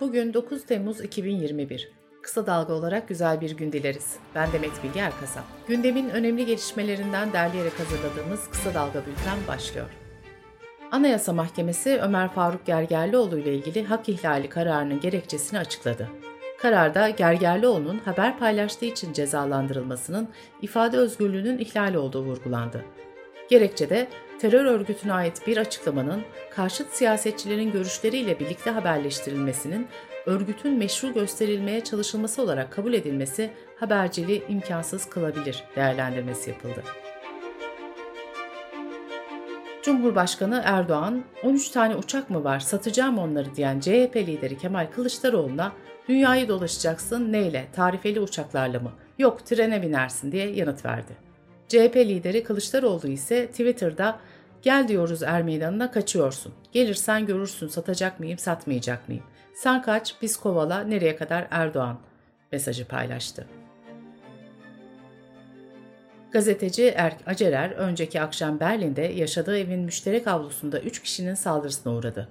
Bugün 9 Temmuz 2021. Kısa dalga olarak güzel bir gün dileriz. Ben Demet Bilge Erkasap. Gündemin önemli gelişmelerinden derleyerek hazırladığımız Kısa Dalga Bülten başlıyor. Anayasa Mahkemesi Ömer Faruk Gergerlioğlu ile ilgili hak ihlali kararının gerekçesini açıkladı. Kararda Gergerlioğlu'nun haber paylaştığı için cezalandırılmasının ifade özgürlüğünün ihlali olduğu vurgulandı. Gerekçede terör örgütüne ait bir açıklamanın karşıt siyasetçilerin görüşleriyle birlikte haberleştirilmesinin örgütün meşru gösterilmeye çalışılması olarak kabul edilmesi haberciliği imkansız kılabilir değerlendirmesi yapıldı. Cumhurbaşkanı Erdoğan, 13 tane uçak mı var satacağım onları diyen CHP lideri Kemal Kılıçdaroğlu'na dünyayı dolaşacaksın neyle, tarifeli uçaklarla mı, yok trene binersin diye yanıt verdi. CHP lideri Kılıçdaroğlu ise Twitter'da gel diyoruz er meydanına kaçıyorsun. Gelirsen görürsün satacak mıyım satmayacak mıyım. Sen kaç biz kovala nereye kadar Erdoğan mesajı paylaştı. Gazeteci Erk Acerer önceki akşam Berlin'de yaşadığı evin müşterek avlusunda 3 kişinin saldırısına uğradı.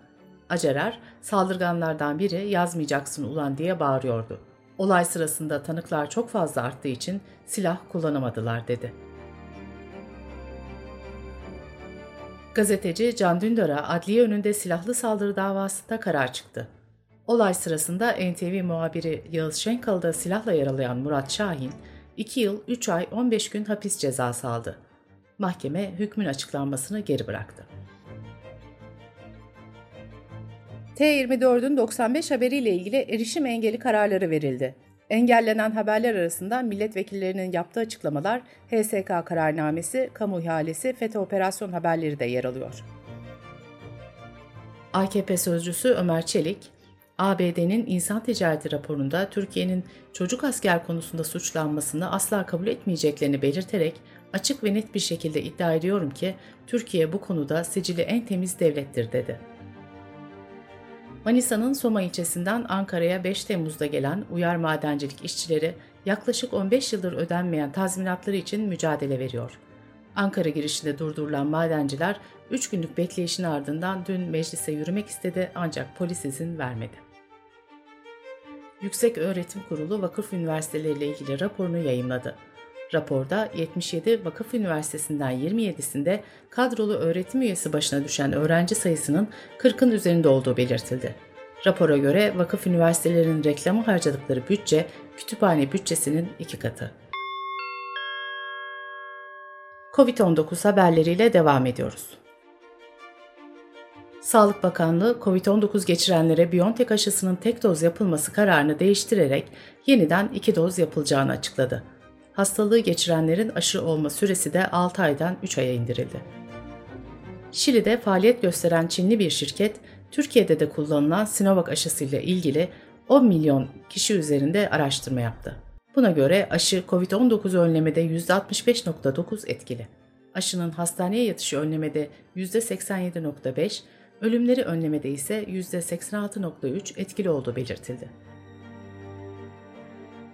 Acerer, saldırganlardan biri yazmayacaksın ulan diye bağırıyordu. Olay sırasında tanıklar çok fazla arttığı için silah kullanamadılar dedi. Gazeteci Can Dündar'a adliye önünde silahlı saldırı davasında karar çıktı. Olay sırasında NTV muhabiri Yağız Şenkal'da silahla yaralayan Murat Şahin, 2 yıl 3 ay 15 gün hapis cezası aldı. Mahkeme hükmün açıklanmasını geri bıraktı. T24'ün 95 haberiyle ilgili erişim engeli kararları verildi. Engellenen haberler arasında milletvekillerinin yaptığı açıklamalar, HSK kararnamesi, kamu ihalesi, FETÖ operasyon haberleri de yer alıyor. AKP sözcüsü Ömer Çelik, ABD'nin insan ticareti raporunda Türkiye'nin çocuk asker konusunda suçlanmasını asla kabul etmeyeceklerini belirterek açık ve net bir şekilde iddia ediyorum ki Türkiye bu konuda sicili en temiz devlettir dedi. Manisa'nın Soma ilçesinden Ankara'ya 5 Temmuz'da gelen uyar madencilik işçileri yaklaşık 15 yıldır ödenmeyen tazminatları için mücadele veriyor. Ankara girişinde durdurulan madenciler 3 günlük bekleyişin ardından dün meclise yürümek istedi ancak polis izin vermedi. Yüksek Öğretim Kurulu vakıf üniversiteleriyle ilgili raporunu yayımladı. Raporda 77 vakıf üniversitesinden 27'sinde kadrolu öğretim üyesi başına düşen öğrenci sayısının 40'ın üzerinde olduğu belirtildi. Rapora göre vakıf üniversitelerinin reklamı harcadıkları bütçe kütüphane bütçesinin iki katı. Covid-19 haberleriyle devam ediyoruz. Sağlık Bakanlığı, COVID-19 geçirenlere Biontech aşısının tek doz yapılması kararını değiştirerek yeniden iki doz yapılacağını açıkladı hastalığı geçirenlerin aşı olma süresi de 6 aydan 3 aya indirildi. Şili'de faaliyet gösteren Çinli bir şirket, Türkiye'de de kullanılan Sinovac aşısıyla ilgili 10 milyon kişi üzerinde araştırma yaptı. Buna göre aşı COVID-19 önlemede %65.9 etkili. Aşının hastaneye yatışı önlemede %87.5, ölümleri önlemede ise %86.3 etkili olduğu belirtildi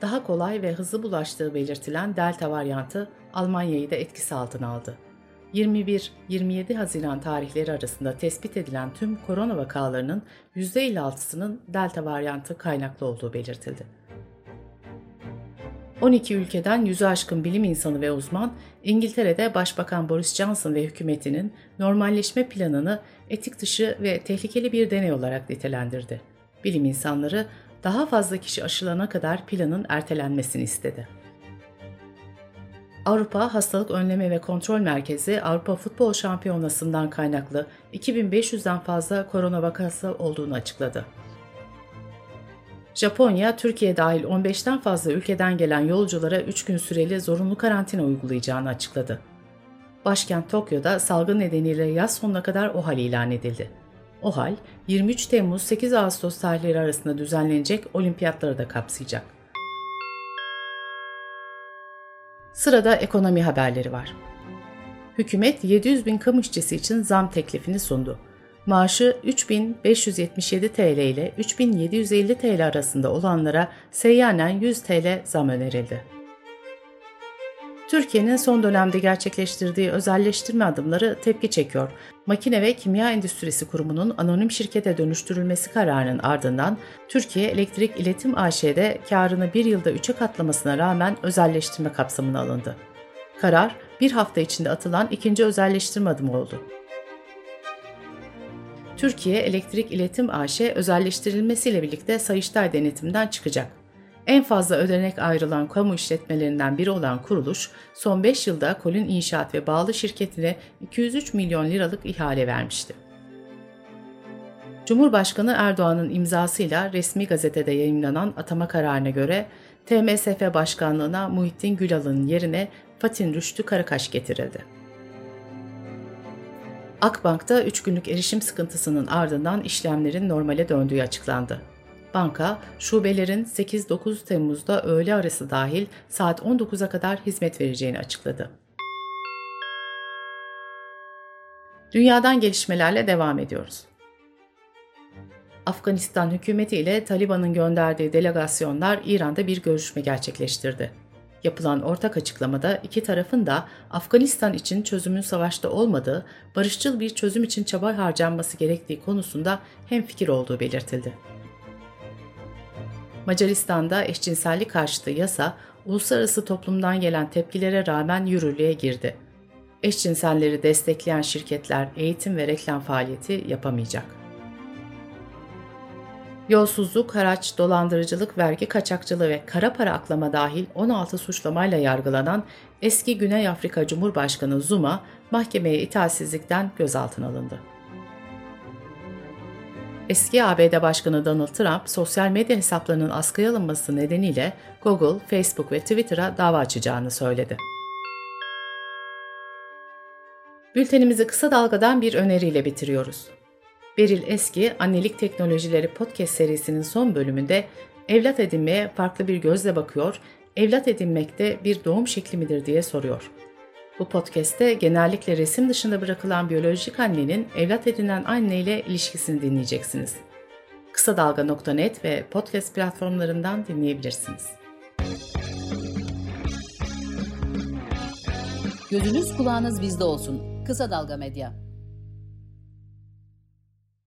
daha kolay ve hızlı bulaştığı belirtilen Delta varyantı Almanya'yı da etkisi altına aldı. 21-27 Haziran tarihleri arasında tespit edilen tüm korona vakalarının %56'sının Delta varyantı kaynaklı olduğu belirtildi. 12 ülkeden yüzü aşkın bilim insanı ve uzman, İngiltere'de Başbakan Boris Johnson ve hükümetinin normalleşme planını etik dışı ve tehlikeli bir deney olarak nitelendirdi. Bilim insanları daha fazla kişi aşılana kadar planın ertelenmesini istedi. Avrupa Hastalık Önleme ve Kontrol Merkezi Avrupa Futbol Şampiyonası'ndan kaynaklı 2500'den fazla korona vakası olduğunu açıkladı. Japonya, Türkiye dahil 15'ten fazla ülkeden gelen yolculara 3 gün süreli zorunlu karantina uygulayacağını açıkladı. Başkent Tokyo'da salgın nedeniyle yaz sonuna kadar OHAL ilan edildi. O hal 23 Temmuz 8 Ağustos tarihleri arasında düzenlenecek olimpiyatları da kapsayacak. Sırada ekonomi haberleri var. Hükümet 700 bin kamu işçisi için zam teklifini sundu. Maaşı 3577 TL ile 3750 TL arasında olanlara seyyanen 100 TL zam önerildi. Türkiye'nin son dönemde gerçekleştirdiği özelleştirme adımları tepki çekiyor. Makine ve Kimya Endüstrisi Kurumu'nun anonim şirkete dönüştürülmesi kararının ardından Türkiye Elektrik İletim AŞ'de karını bir yılda üçe katlamasına rağmen özelleştirme kapsamına alındı. Karar, bir hafta içinde atılan ikinci özelleştirme adımı oldu. Türkiye Elektrik İletim AŞ özelleştirilmesiyle birlikte Sayıştay denetimden çıkacak. En fazla ödenek ayrılan kamu işletmelerinden biri olan kuruluş, son 5 yılda Kolin İnşaat ve bağlı şirketine 203 milyon liralık ihale vermişti. Cumhurbaşkanı Erdoğan'ın imzasıyla resmi gazetede yayınlanan atama kararına göre TMSF Başkanlığına Muhittin Gülal'ın yerine Fatin Rüştü Karakaş getirildi. Akbank'ta 3 günlük erişim sıkıntısının ardından işlemlerin normale döndüğü açıklandı. Banka, şubelerin 8-9 Temmuz'da öğle arası dahil saat 19'a kadar hizmet vereceğini açıkladı. Dünyadan gelişmelerle devam ediyoruz. Afganistan hükümeti ile Taliban'ın gönderdiği delegasyonlar İran'da bir görüşme gerçekleştirdi. Yapılan ortak açıklamada iki tarafın da Afganistan için çözümün savaşta olmadığı, barışçıl bir çözüm için çaba harcanması gerektiği konusunda hemfikir olduğu belirtildi. Macaristan'da eşcinsellik karşıtı yasa, uluslararası toplumdan gelen tepkilere rağmen yürürlüğe girdi. Eşcinselleri destekleyen şirketler eğitim ve reklam faaliyeti yapamayacak. Yolsuzluk, haraç, dolandırıcılık, vergi kaçakçılığı ve kara para aklama dahil 16 suçlamayla yargılanan eski Güney Afrika Cumhurbaşkanı Zuma mahkemeye itaatsizlikten gözaltına alındı. Eski ABD Başkanı Donald Trump, sosyal medya hesaplarının askıya alınması nedeniyle Google, Facebook ve Twitter'a dava açacağını söyledi. Bültenimizi kısa dalgadan bir öneriyle bitiriyoruz. Beril Eski, Annelik Teknolojileri podcast serisinin son bölümünde evlat edinmeye farklı bir gözle bakıyor, evlat edinmekte bir doğum şekli midir diye soruyor. Bu podcast'te genellikle resim dışında bırakılan biyolojik annenin evlat edinen anne ile ilişkisini dinleyeceksiniz. Kısa Dalga.net ve podcast platformlarından dinleyebilirsiniz. Gözünüz kulağınız bizde olsun. Kısa Dalga Medya.